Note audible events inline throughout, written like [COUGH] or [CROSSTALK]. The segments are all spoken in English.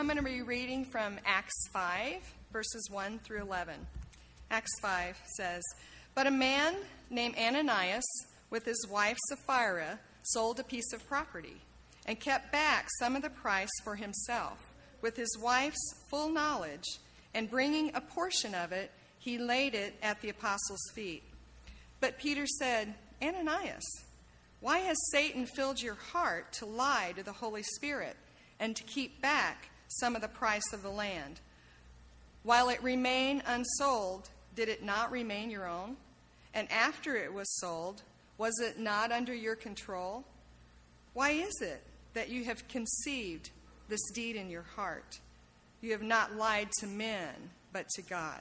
I'm going to be reading from Acts 5, verses 1 through 11. Acts 5 says, But a man named Ananias, with his wife Sapphira, sold a piece of property and kept back some of the price for himself. With his wife's full knowledge, and bringing a portion of it, he laid it at the apostles' feet. But Peter said, Ananias, why has Satan filled your heart to lie to the Holy Spirit and to keep back some of the price of the land? While it remained unsold, did it not remain your own? And after it was sold, was it not under your control? Why is it that you have conceived this deed in your heart? You have not lied to men, but to God.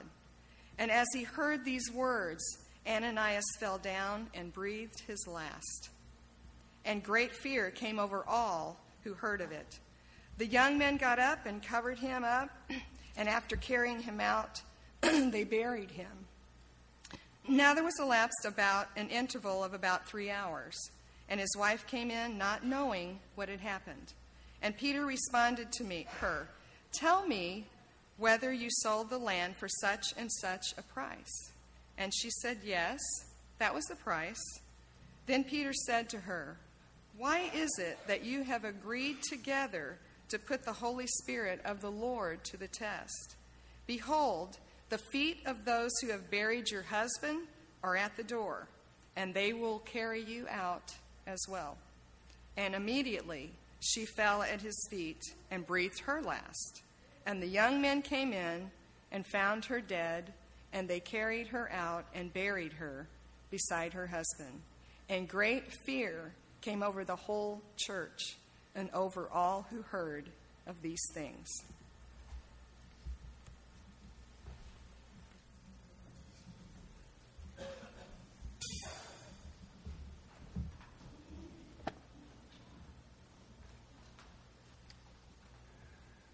And as he heard these words, Ananias fell down and breathed his last. And great fear came over all who heard of it. The young men got up and covered him up, [CLEARS THROAT] and after carrying him out, [CLEARS THROAT] they buried him. Now there was elapsed about an interval of about three hours, and his wife came in not knowing what had happened. And Peter responded to me, her, Tell me whether you sold the land for such and such a price. And she said, Yes, that was the price. Then Peter said to her, Why is it that you have agreed together to put the Holy Spirit of the Lord to the test? Behold, the feet of those who have buried your husband are at the door, and they will carry you out as well. And immediately she fell at his feet and breathed her last. And the young men came in and found her dead, and they carried her out and buried her beside her husband. And great fear came over the whole church and over all who heard of these things.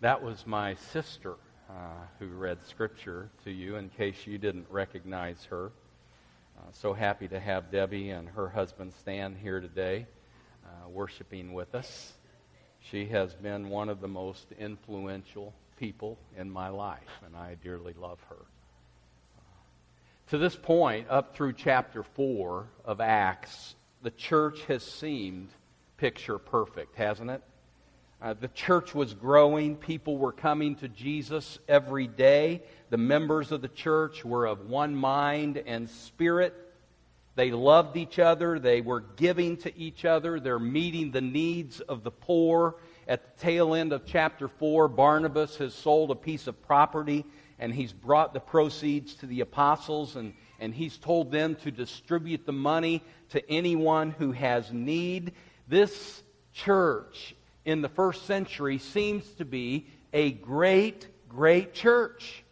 That was my sister uh, who read Scripture to you in case you didn't recognize her. Uh, so happy to have Debbie and her husband stand here today uh, worshiping with us. She has been one of the most influential people in my life, and I dearly love her. To this point, up through chapter 4 of Acts, the church has seemed picture perfect, hasn't it? Uh, the church was growing. People were coming to Jesus every day. The members of the church were of one mind and spirit. They loved each other. They were giving to each other. They're meeting the needs of the poor. At the tail end of chapter 4, Barnabas has sold a piece of property and he's brought the proceeds to the apostles and, and he's told them to distribute the money to anyone who has need. This church in the first century seems to be a great, great church.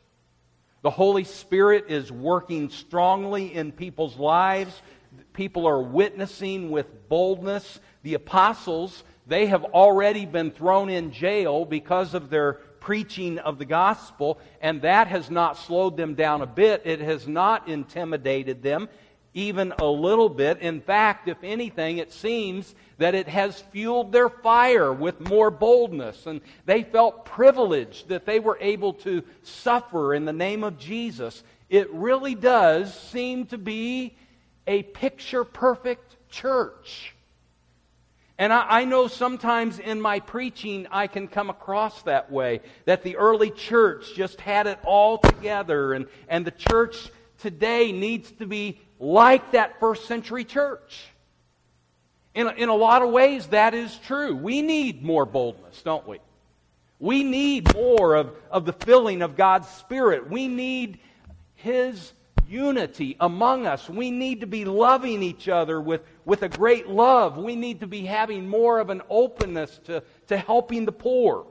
The Holy Spirit is working strongly in people's lives. People are witnessing with boldness. The apostles, they have already been thrown in jail because of their preaching of the gospel, and that has not slowed them down a bit. It has not intimidated them even a little bit. In fact, if anything, it seems that it has fueled their fire with more boldness. And they felt privileged that they were able to suffer in the name of Jesus. It really does seem to be a picture perfect church. And I, I, know sometimes in my preaching I can come across that way, that the early church just had it all together, and, and the church today needs to be like that first century church. In a, in a lot of ways, that is true. We need more boldness, don't we? We need more of, of the filling of God's Spirit. We need His unity among us. We need to be loving each other with, with a great love. We need to be having more of an openness to, to helping the poor.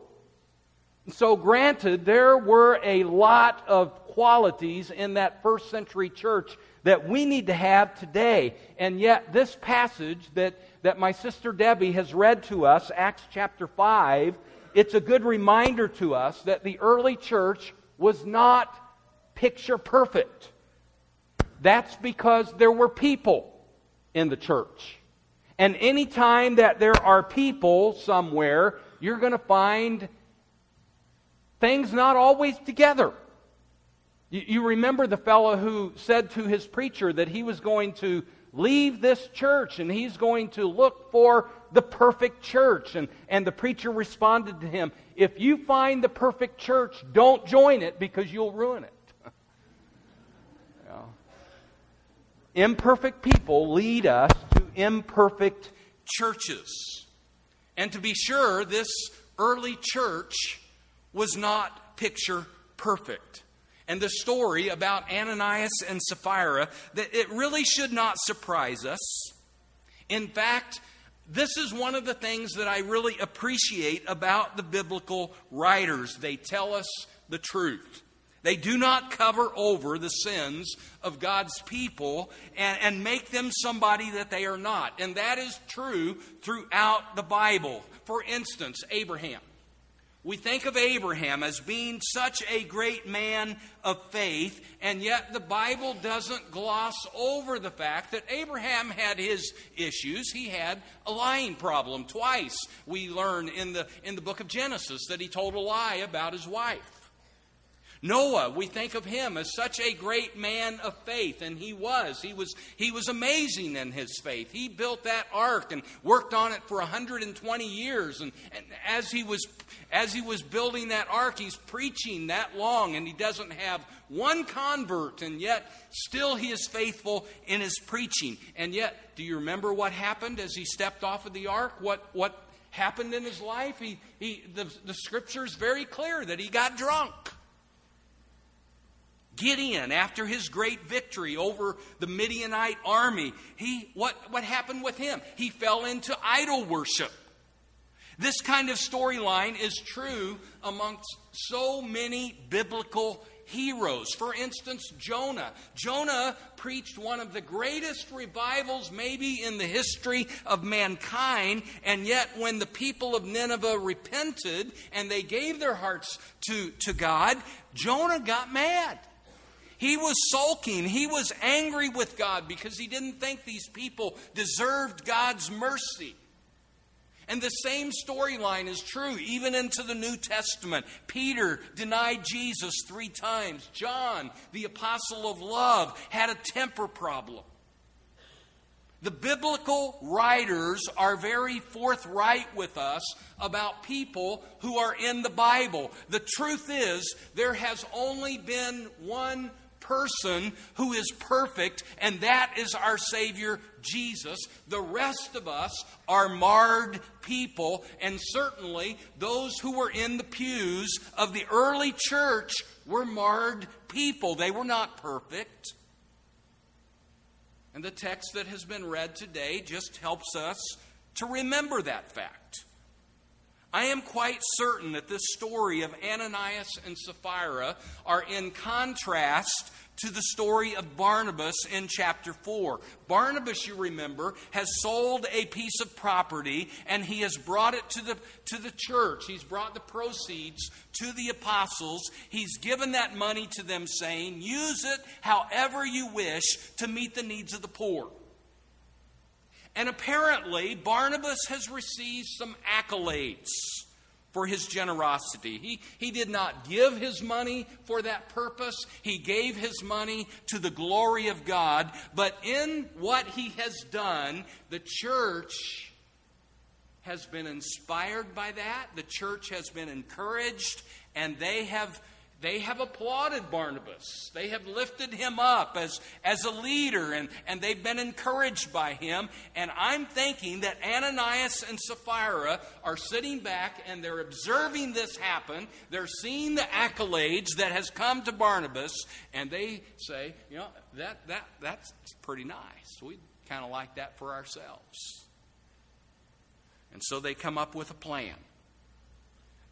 So, granted, there were a lot of qualities in that first century church that we need to have today. And yet, this passage that, that my sister Debbie has read to us, Acts chapter 5, it's a good reminder to us that the early church was not picture perfect. That's because there were people in the church. And anytime that there are people somewhere, you're going to find things not always together. You, you remember the fellow who said to his preacher that he was going to leave this church and he's going to look for the perfect church. And, and the preacher responded to him, If you find the perfect church, don't join it because you'll ruin it. [LAUGHS] imperfect people lead us to imperfect churches. And to be sure, this early church was not picture perfect. And the story about Ananias and Sapphira, that it really should not surprise us. In fact, this is one of the things that I really appreciate about the biblical writers. They tell us the truth. They do not cover over the sins of God's people and, and, make them somebody that they are not. And that is true throughout the Bible. For instance, Abraham. We think of Abraham as being such a great man of faith, and yet the Bible doesn't gloss over the fact that Abraham had his issues. He had a lying problem twice. We learn in the, in the book of Genesis that he told a lie about his wife. Noah, we think of him as such a great man of faith, and he was. He was, he was amazing in his faith. He built that ark and worked on it for 120 years. And, and as, he was, as he was building that ark, he's preaching that long, and he doesn't have one convert, and yet still he is faithful in his preaching. And yet, do you remember what happened as he stepped off of the ark? What, what happened in his life? He, he, the, the scripture is very clear that he got drunk. Gideon, after his great victory over the Midianite army, he, what, what happened with him? He fell into idol worship. This kind of storyline is true amongst so many biblical heroes. For instance, Jonah. Jonah preached one of the greatest revivals, maybe in the history of mankind, and yet when the people of Nineveh repented and they gave their hearts to, to God, Jonah got mad. He was sulking. He was angry with God because he didn't think these people deserved God's mercy. And the same storyline is true even into the New Testament. Peter denied Jesus three times. John, the apostle of love, had a temper problem. The biblical writers are very forthright with us about people who are in the Bible. The truth is, there has only been one person who is perfect, and that is our Savior Jesus. The rest of us are marred people, and certainly those who were in the pews of the early church were marred people. They were not perfect. And the text that has been read today just helps us to remember that fact. I am quite certain that this story of Ananias and Sapphira are in contrast to the story of Barnabas in chapter 4. Barnabas, you remember, has sold a piece of property and he has brought it to the, to the church. He's brought the proceeds to the apostles. He's given that money to them, saying, Use it however you wish to meet the needs of the poor. And apparently, Barnabas has received some accolades for his generosity. He, he did not give his money for that purpose. He gave his money to the glory of God. But in what he has done, the church has been inspired by that. The church has been encouraged, and they have they have applauded Barnabas. They have lifted him up as, as a leader and, and they've been encouraged by him. And I'm thinking that Ananias and Sapphira are sitting back and they're observing this happen. They're seeing the accolades that has come to Barnabas and they say, you know, that, that, that's pretty nice. We kind of like that for ourselves. And so they come up with a plan.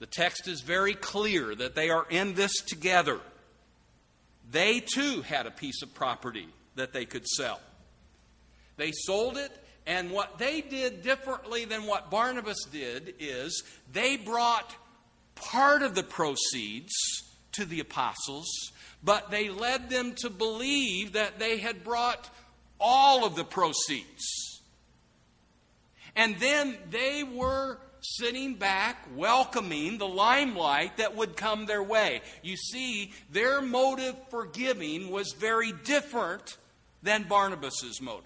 The text is very clear that they are in this together. They too had a piece of property that they could sell. They sold it, and what they did differently than what Barnabas did is they brought part of the proceeds to the apostles, but they led them to believe that they had brought all of the proceeds. And then they were sitting back, welcoming the limelight that would come their way. You see, their motive for giving was very different than Barnabas's motive.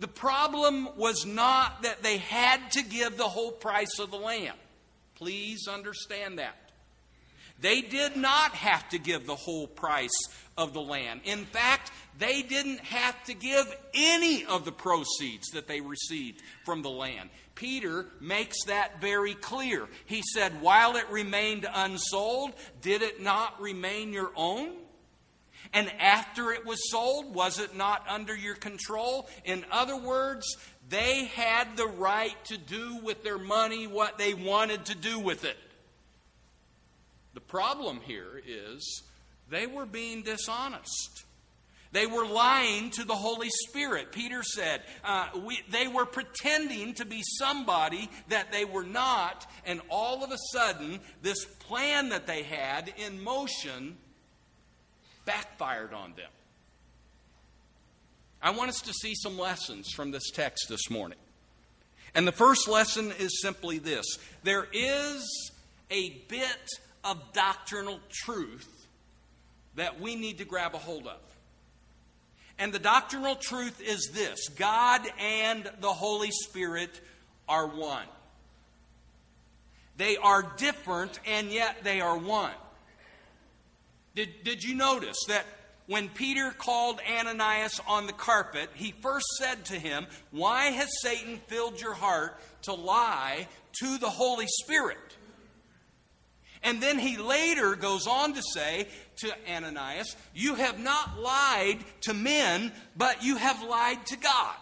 The problem was not that they had to give the whole price of the land. Please understand that. They did not have to give the whole price of the land. In fact, they didn't have to give any of the proceeds that they received from the land. Peter makes that very clear. He said, While it remained unsold, did it not remain your own? And after it was sold, was it not under your control? In other words, they had the right to do with their money what they wanted to do with it. The problem here is they were being dishonest. They were lying to the Holy Spirit. Peter said uh, we, they were pretending to be somebody that they were not, and all of a sudden, this plan that they had in motion backfired on them. I want us to see some lessons from this text this morning. And the first lesson is simply this there is a bit of doctrinal truth that we need to grab a hold of. And the doctrinal truth is this God and the Holy Spirit are one. They are different, and yet they are one. Did, did you notice that when Peter called Ananias on the carpet, he first said to him, Why has Satan filled your heart to lie to the Holy Spirit? And then he later goes on to say to Ananias, You have not lied to men, but you have lied to God.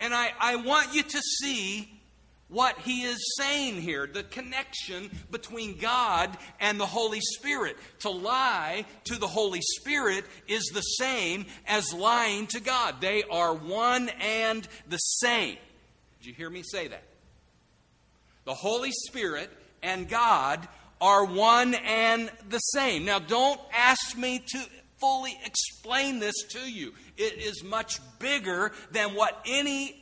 And I, I want you to see what he is saying here the connection between God and the Holy Spirit. To lie to the Holy Spirit is the same as lying to God, they are one and the same. Did you hear me say that? The Holy Spirit and God are one and the same. Now, don't ask me to fully explain this to you. It is much bigger than what any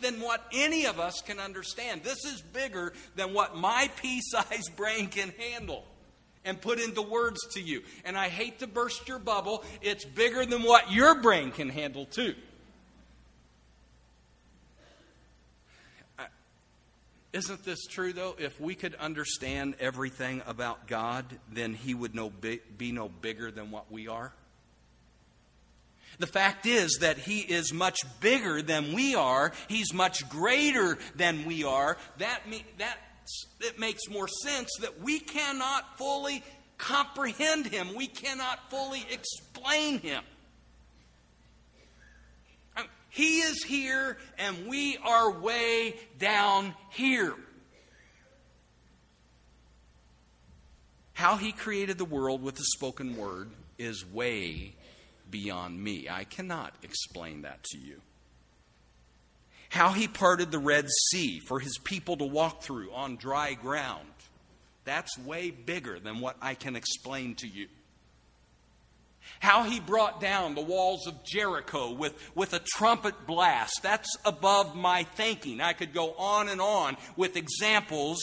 than what any of us can understand. This is bigger than what my pea-sized [LAUGHS] brain can handle and put into words to you. And I hate to burst your bubble, it's bigger than what your brain can handle too. Isn't this true, though? If we could understand everything about God, then He would no be, be no bigger than what we are. The fact is that He is much bigger than we are. He's much greater than we are. That, me, that it makes more sense that we cannot fully comprehend Him. We cannot fully explain Him. He is here and we are way down here. How he created the world with the spoken word is way beyond me. I cannot explain that to you. How he parted the Red Sea for his people to walk through on dry ground, that's way bigger than what I can explain to you how he brought down the walls of Jericho with, with a trumpet blast. That's above my thinking. I could go on and on with examples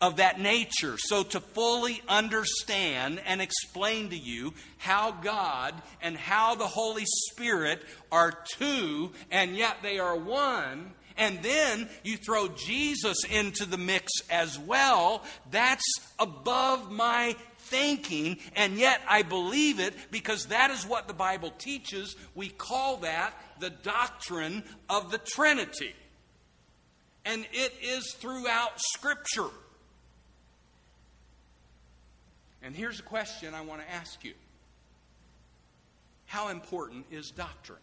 of that nature. So, to fully understand and explain to you how God and how the Holy Spirit are two and yet they are one, and then you throw Jesus into the mix as well, that's above my thinking, and yet I believe it because that is what the Bible teaches. We call that the doctrine of the Trinity. And it is throughout Scripture. And here's a question I want to ask you How important is doctrine?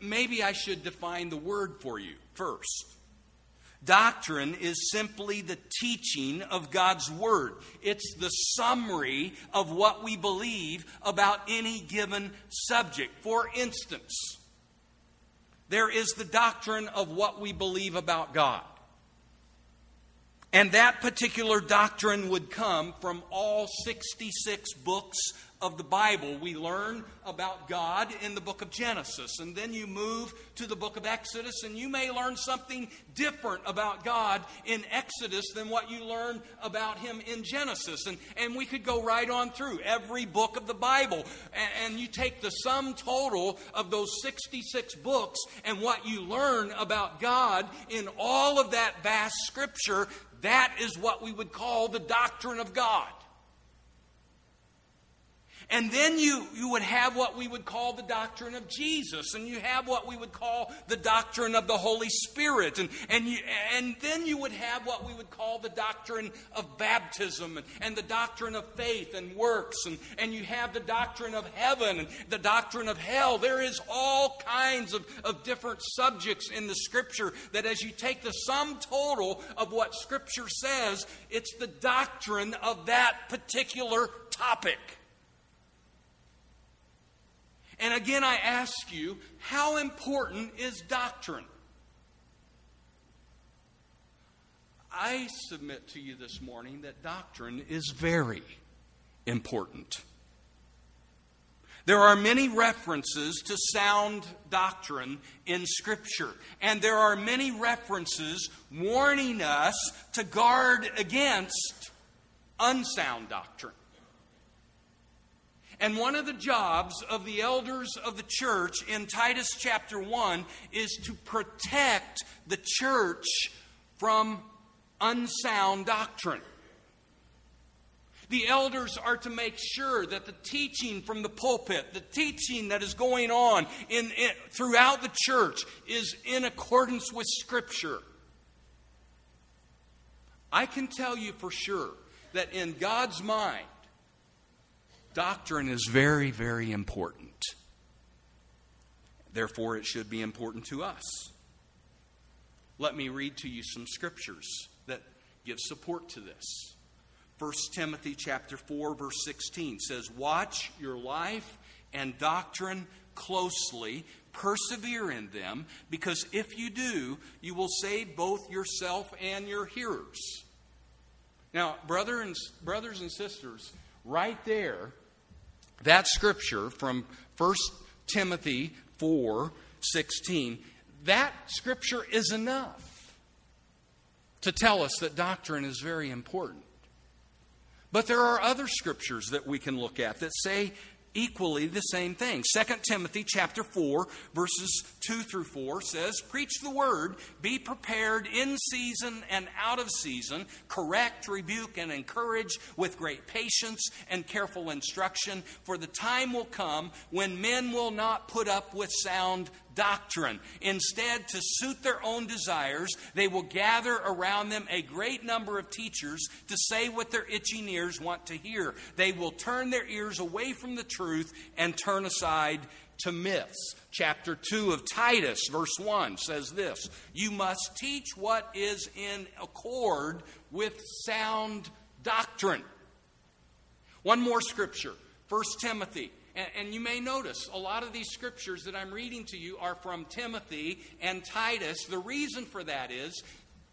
Maybe I should define the word for you first. Doctrine is simply the teaching of God's Word. It's the summary of what we believe about any given subject. For instance, there is the doctrine of what we believe about God. And that particular doctrine would come from all 66 books of the Bible, we learn about God in the book of Genesis. And then you move to the book of Exodus, and you may learn something different about God in Exodus than what you learn about Him in Genesis. And, and we could go right on through every book of the Bible. And, and you take the sum total of those 66 books and what you learn about God in all of that vast scripture, that is what we would call the doctrine of God. And then you, you would have what we would call the doctrine of Jesus, and you have what we would call the doctrine of the Holy Spirit, and, and, you, and then you would have what we would call the doctrine of baptism, and, and the doctrine of faith and works, and, and you have the doctrine of heaven, and the doctrine of hell. There is all kinds of, of different subjects in the Scripture that as you take the sum total of what Scripture says, it's the doctrine of that particular topic. And again, I ask you, how important is doctrine? I submit to you this morning that doctrine is very important. There are many references to sound doctrine in Scripture, and there are many references warning us to guard against unsound doctrine. And one of the jobs of the elders of the church in Titus chapter 1 is to protect the church from unsound doctrine. The elders are to make sure that the teaching from the pulpit, the teaching that is going on in, in, throughout the church, is in accordance with Scripture. I can tell you for sure that in God's mind, Doctrine is very, very important. Therefore, it should be important to us. Let me read to you some scriptures that give support to this. 1 Timothy chapter 4 verse 16 says, "Watch your life and doctrine closely, persevere in them, because if you do, you will save both yourself and your hearers." Now, brother and, brothers and sisters, right there that scripture from 1 Timothy 4 16, that scripture is enough to tell us that doctrine is very important. But there are other scriptures that we can look at that say equally the same thing. 2 Timothy chapter 4 verses 2 through 4 says, "Preach the word, be prepared in season and out of season, correct, rebuke and encourage with great patience and careful instruction, for the time will come when men will not put up with sound doctrine. Instead, to suit their own desires, they will gather around them a great number of teachers to say what their itching ears want to hear. They will turn their ears away from the truth and turn aside to myths. Chapter 2 of Titus, verse 1, says this You must teach what is in accord with sound doctrine. One more scripture, 1 Timothy and, and, you may notice a lot of these scriptures that I'm reading to you are from Timothy and Titus. The reason for that is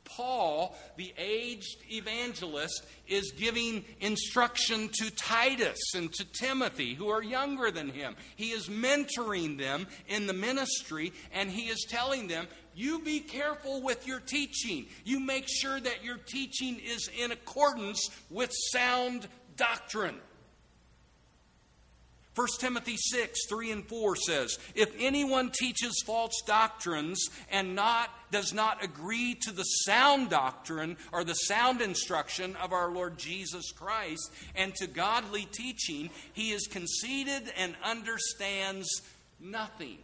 Paul, the aged evangelist, is giving instruction to Titus and to Timothy, who are younger than him. He is mentoring them in the ministry, and he is telling them, You be careful with your teaching. You make sure that your teaching is in accordance with sound doctrine. 1 Timothy 6, 3 and 4 says, If anyone teaches false doctrines and not does not agree to the sound doctrine or the sound instruction of our Lord Jesus Christ and to godly teaching, he is conceited and understands nothing.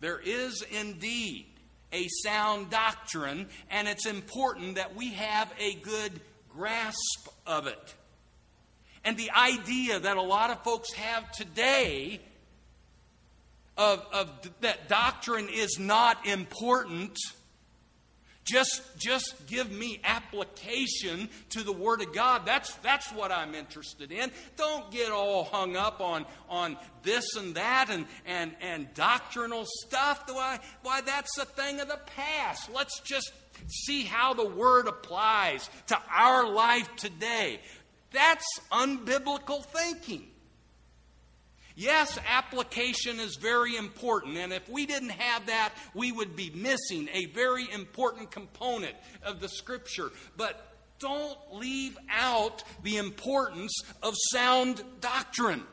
There is indeed a sound doctrine, and it's important that we have a good grasp of it. And the idea that a lot of folks have today of, of that doctrine is not important. Just, just give me application to the Word of God. That's, that's what I'm interested in. Don't get all hung up on, on this and that and, and, and doctrinal stuff. Why, why, that's a thing of the past. Let's just see how the Word applies to our life today. That's unbiblical thinking. Yes, application is very important, and if we didn't have that, we would be missing a very important component of the Scripture. But don't leave out the importance of sound doctrine.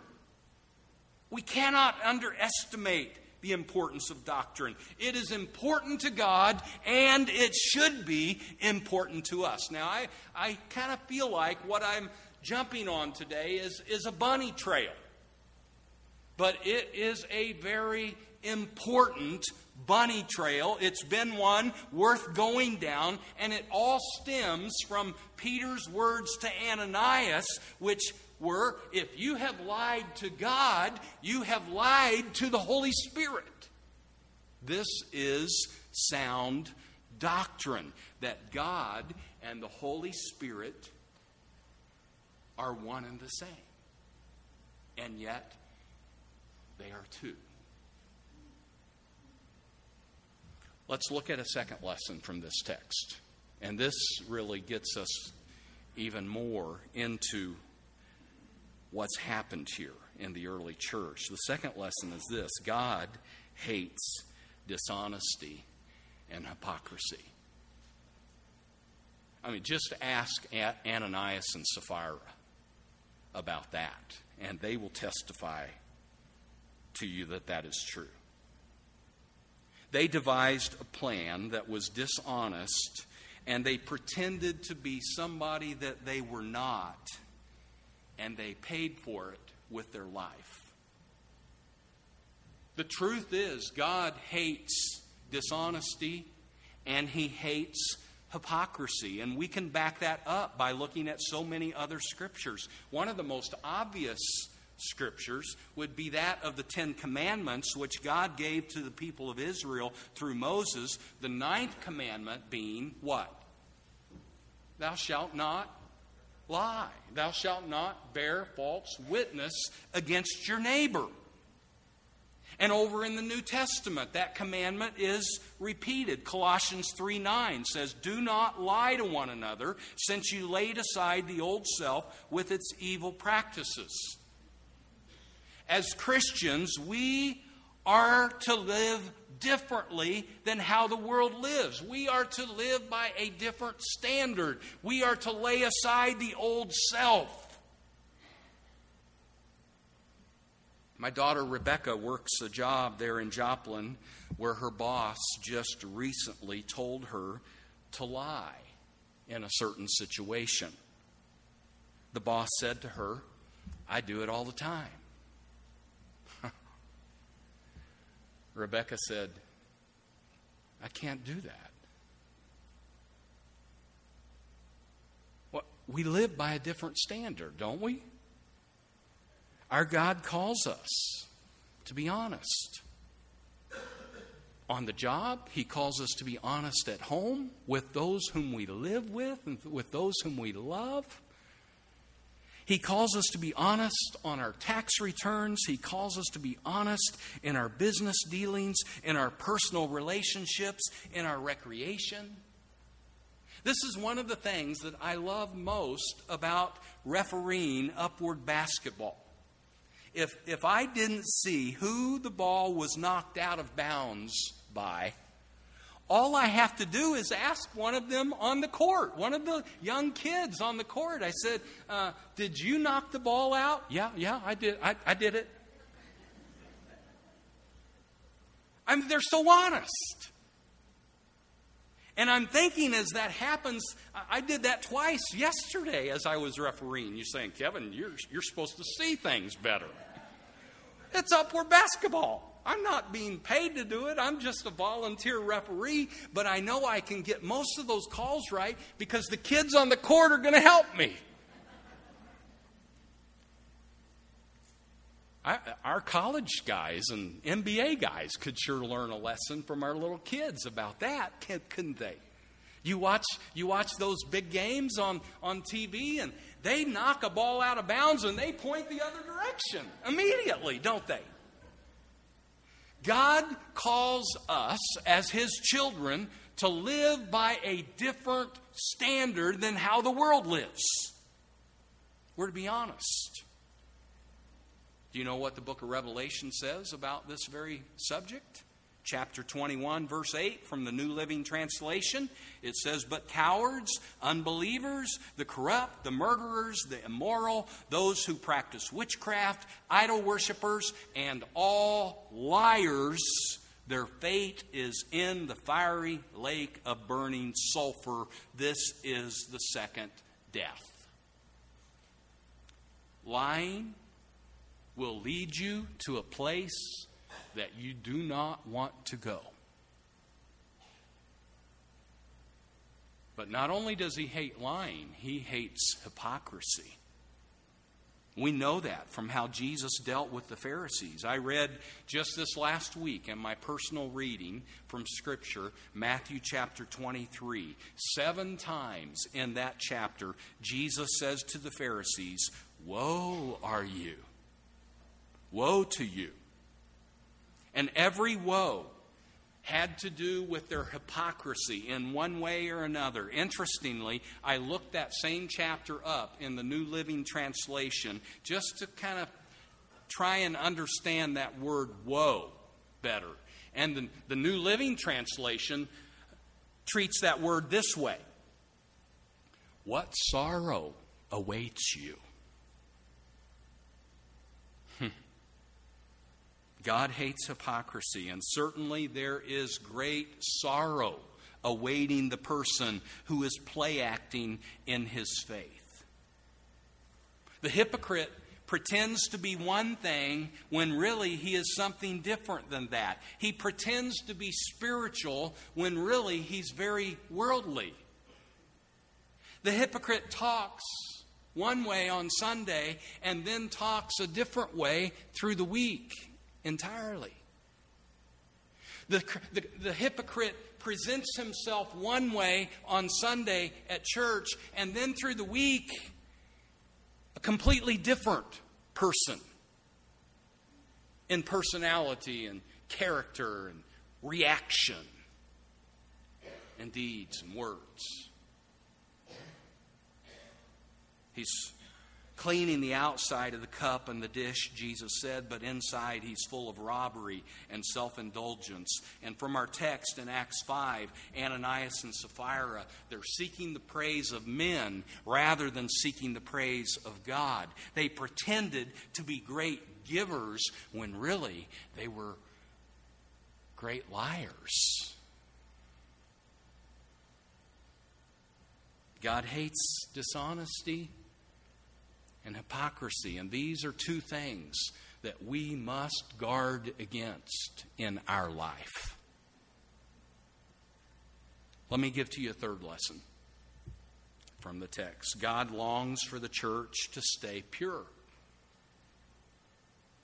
We cannot underestimate the importance of doctrine. It is important to God, and it should be important to us. Now, I, I kind of feel like what I'm jumping on today is, is a bunny trail. But it is a very important bunny trail. It's been one worth going down, and it all stems from Peter's words to Ananias, which were if you have lied to God, you have lied to the Holy Spirit. This is sound doctrine that God and the Holy Spirit are one and the same. And yet, they are two. Let's look at a second lesson from this text. And this really gets us even more into what's happened here in the early church. The second lesson is this God hates dishonesty and hypocrisy. I mean, just ask Ananias and Sapphira about that, and they will testify to you that that is true. They devised a plan that was dishonest, and they pretended to be somebody that they were not, and they paid for it with their life. The truth is, God hates dishonesty and He hates hypocrisy. And we can back that up by looking at so many other scriptures. One of the most obvious scriptures would be that of the Ten Commandments, which God gave to the people of Israel through Moses. The ninth commandment being what? Thou shalt not lie. Thou shalt not bear false witness against your neighbor. And over in the New Testament, that commandment is repeated. Colossians 3 9 says, Do not lie to one another, since you laid aside the old self with its evil practices as Christians, we are to live differently than how the world lives. We are to live by a different standard. We are to lay aside the old self. My daughter Rebecca works a job there in Joplin where her boss just recently told her to lie in a certain situation. The boss said to her, I do it all the time. Rebecca said, I can't do that. Well, we live by a different standard, don't we? Our God calls us to be honest. On the job, He calls us to be honest at home with those whom we live with and with those whom we love. He calls us to be honest on our tax returns. He calls us to be honest in our business dealings, in our personal relationships, in our recreation. This is one of the things that I love most about refereeing upward basketball. If, if I didn't see who the ball was knocked out of bounds by, all I have to do is ask one of them on the court, one of the young kids on the court. I said, uh, Did you knock the ball out? Yeah, yeah, I did. I, I did it. I mean, they're so honest. And I'm thinking as that happens, I did that twice yesterday as I was refereeing. You're saying, Kevin, you're, you're supposed to see things better. It's upward basketball. I'm not being paid to do it. I'm just a volunteer referee, but I know I can get most of those calls right because the kids on the court are going to help me. I, our college guys and NBA guys could sure learn a lesson from our little kids about that, couldn't they? You watch, you watch those big games on, on TV, and they knock a ball out of bounds and they point the other direction immediately, don't they? God calls us as His children to live by a different standard than how the world lives. We're to be honest. Do you know what the book of Revelation says about this very subject? Chapter 21, verse 8 from the New Living Translation. It says, But cowards, unbelievers, the corrupt, the murderers, the immoral, those who practice witchcraft, idol worshippers, and all liars, their fate is in the fiery lake of burning sulfur. This is the second death. Lying will lead you to a place that you do not want to go. But not only does he hate lying, he hates hypocrisy. We know that from how Jesus dealt with the Pharisees. I read just this last week in my personal reading from Scripture, Matthew chapter 23. Seven times in that chapter, Jesus says to the Pharisees, Woe are you! Woe to you! And every woe had to do with their hypocrisy in one way or another. Interestingly, I looked that same chapter up in the New Living Translation just to kind of try and understand that word woe better. And the, the New Living Translation treats that word this way What sorrow awaits you? God hates hypocrisy, and certainly there is great sorrow awaiting the person who is play acting in his faith. The hypocrite pretends to be one thing when really he is something different than that. He pretends to be spiritual when really he's very worldly. The hypocrite talks one way on Sunday and then talks a different way through the week entirely. The, the, the, hypocrite presents himself one way on Sunday at church, and then through the week, a completely different person in personality and character and reaction and deeds and words. He's cleaning the outside of the cup and the dish, Jesus said, but inside he's full of robbery and self indulgence. And from our text in Acts 5, Ananias and Sapphira, they're seeking the praise of men rather than seeking the praise of God. They pretended to be great givers when really they were great liars. God hates dishonesty and hypocrisy. And these are two things that we must guard against in our life. Let me give to you a third lesson from the text God longs for the church to stay pure.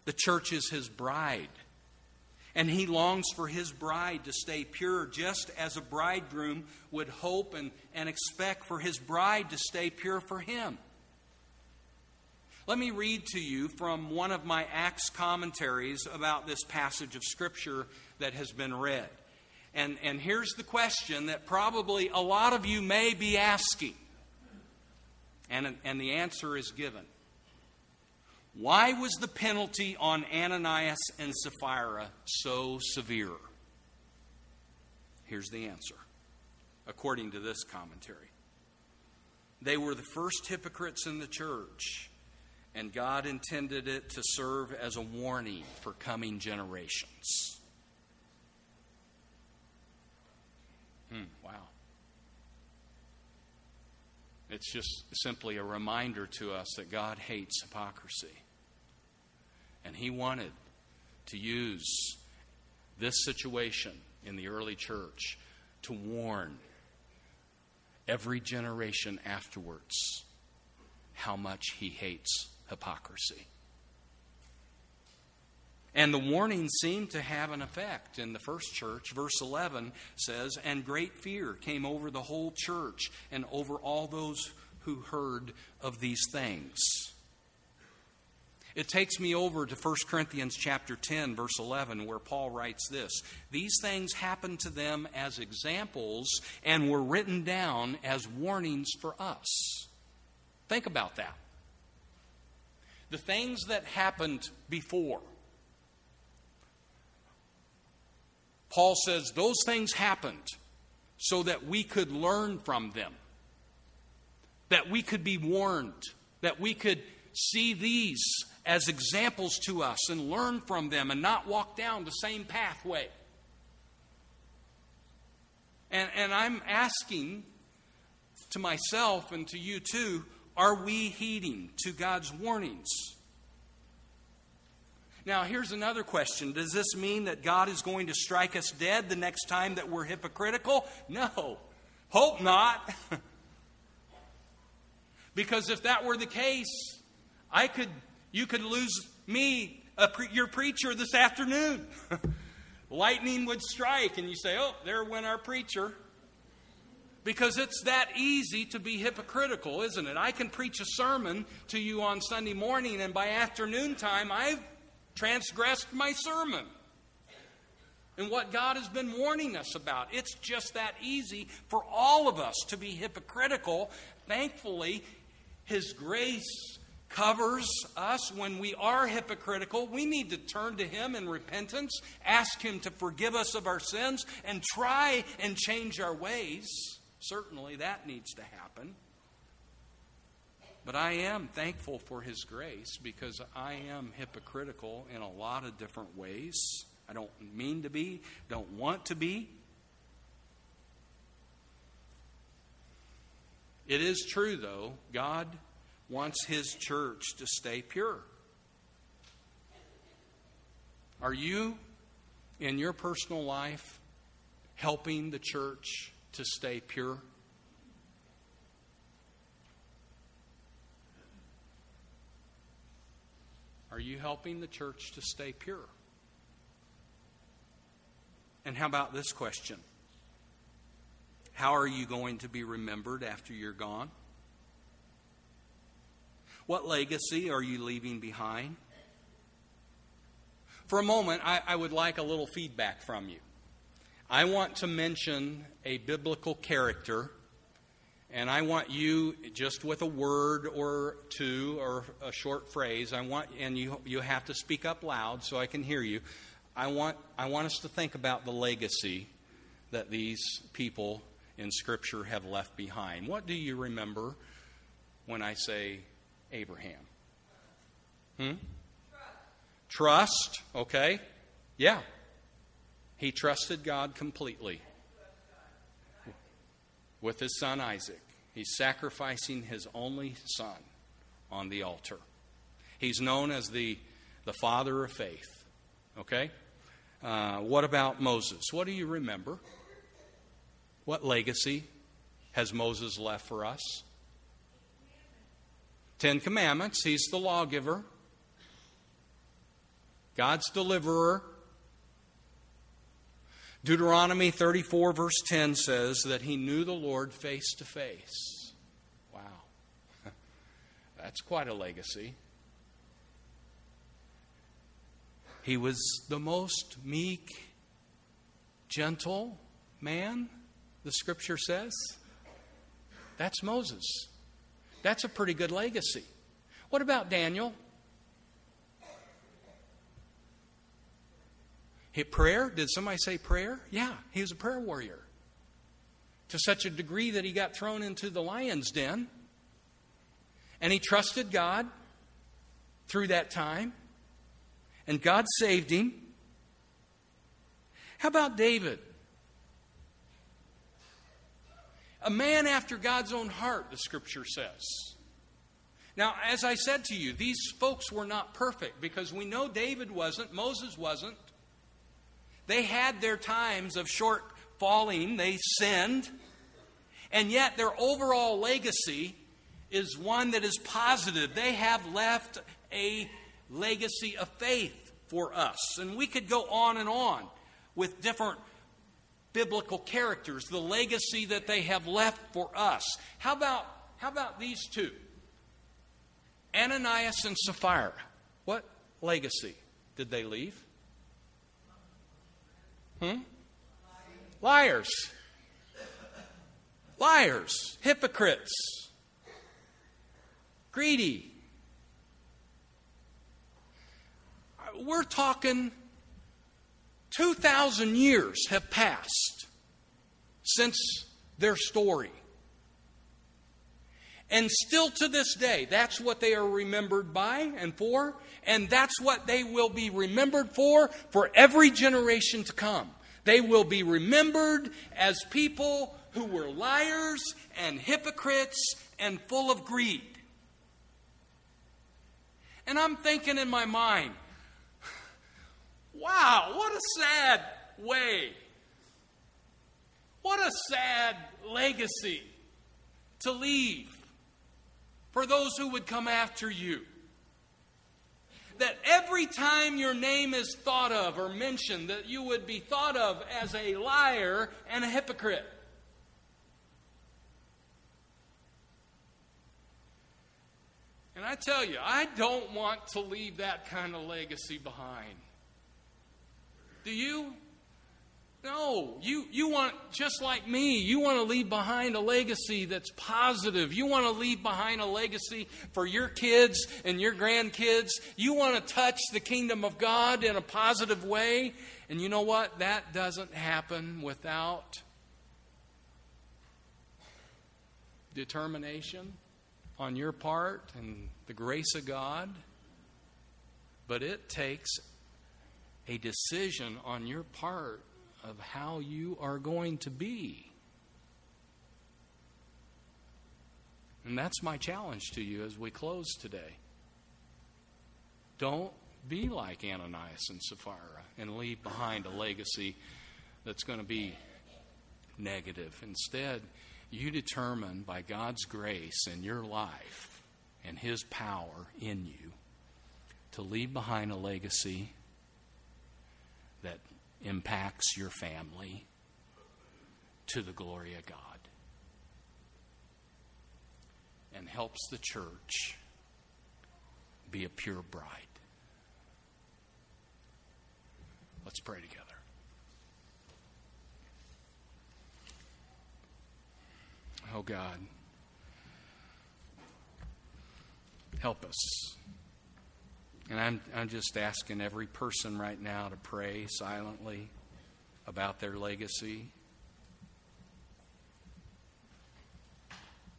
The church is his bride. And he longs for his bride to stay pure, just as a bridegroom would hope and, and expect for his bride to stay pure for him. Let me read to you from one of my Acts commentaries about this passage of Scripture that has been read. And, and here's the question that probably a lot of you may be asking. And, and the answer is given. Why was the penalty on Ananias and Sapphira so severe? Here's the answer, according to this commentary. They were the first hypocrites in the church and God intended it to serve as a warning for coming generations. Hmm, wow. It's just simply a reminder to us that God hates hypocrisy. And He wanted to use this situation in the early church to warn every generation afterwards how much He hates hypocrisy. And the warning seemed to have an effect in the first church. Verse 11 says, And great fear came over the whole church and over all those who heard of these things. It takes me over to 1 Corinthians chapter 10 verse 11 where Paul writes this, these things happened to them as examples and were written down as warnings for us. Think about that. The things that happened before. Paul says those things happened so that we could learn from them, that we could be warned, that we could see these as examples to us and learn from them and not walk down the same pathway. And, and I'm asking to myself and to you too are we heeding to God's warnings? Now, here's another question Does this mean that God is going to strike us dead the next time that we're hypocritical? No. Hope not. [LAUGHS] because if that were the case, I could you could lose me, pre- your preacher, this afternoon. [LAUGHS] Lightning would strike, and you say, Oh, there went our preacher. Because it's that easy to be hypocritical, isn't it? I can preach a sermon to you on Sunday morning, and by afternoon time, I've transgressed my sermon and what God has been warning us about. It's just that easy for all of us to be hypocritical. Thankfully, His grace covers us when we are hypocritical. We need to turn to Him in repentance, ask Him to forgive us of our sins, and try and change our ways. Certainly that needs to happen. But I am thankful for His grace because I am hypocritical in a lot of different ways. I don't mean to be, don't want to be. It is true, though, God wants His church to stay pure. Are you, in your personal life, helping the church to stay pure? Are you helping the church to stay pure? And how about this question? How are you going to be remembered after you're gone? What legacy are you leaving behind? For a moment, I, I, would like a little feedback from you. I want to mention a biblical character, and I want you, just with a word or two or a short phrase, I want, and you, you have to speak up loud so I can hear you. I want, I want us to think about the legacy that these people in Scripture have left behind. What do you remember when I say Abraham? Hmm? Trust. Trust, okay. Yeah. He trusted God completely with his son Isaac. He's sacrificing his only son on the altar. He's known as the, the father of faith. Okay? Uh, what about Moses? What do you remember? What legacy has Moses left for us? Ten Commandments. He's the lawgiver, God's deliverer. Deuteronomy 34, verse 10 says that he knew the Lord face to face. Wow. [LAUGHS] That's quite a legacy. He was the most meek, gentle man, the scripture says. That's Moses. That's a pretty good legacy. What about Daniel? Prayer? Did somebody say prayer? Yeah, he was a prayer warrior. To such a degree that he got thrown into the lion's den. And he trusted God through that time. And God saved him. How about David? A man after God's own heart, the scripture says. Now, as I said to you, these folks were not perfect because we know David wasn't, Moses wasn't. They had their times of short falling, they sinned, and yet their overall legacy is one that is positive. They have left a legacy of faith for us. And we could go on and on with different biblical characters, the legacy that they have left for us. How about, how about these two? Ananias and Sapphira. What legacy did they leave? Hmm? Liars. Liars. Hypocrites. Greedy. we're talking 2,000 years have passed since their story. And still to this day, that's what they are remembered by and for, and that's what they will be remembered for for every generation to come. They will be remembered as people who were liars and hypocrites and full of greed. And I'm thinking in my mind, wow, what a sad way. What a sad legacy to leave for those who would come after you. That every time your name is thought of or mentioned, that you would be thought of as a liar and a hypocrite. And I tell you, I don't want to leave that kind of legacy behind. Do you? No, you, you want, just like me, you want to leave behind a legacy that's positive. You want to leave behind a legacy for your kids and your grandkids. You want to touch the kingdom of God in a positive way. And you know what? That doesn't happen without determination on your part and the grace of God. But it takes a decision on your part of how you are going to be. And that's my challenge to you as we close today. Don't be like Ananias and Sapphira and leave behind a legacy that's going to be negative. Instead, you determine by God's grace in your life and His power in you to leave behind a legacy that impacts your family to the glory of God and helps the church be a pure bride. Let's pray together. Oh God, help us. And I'm, I'm just asking every person right now to pray silently about their legacy.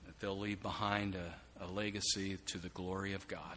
That they'll leave behind a, a legacy to the glory of God.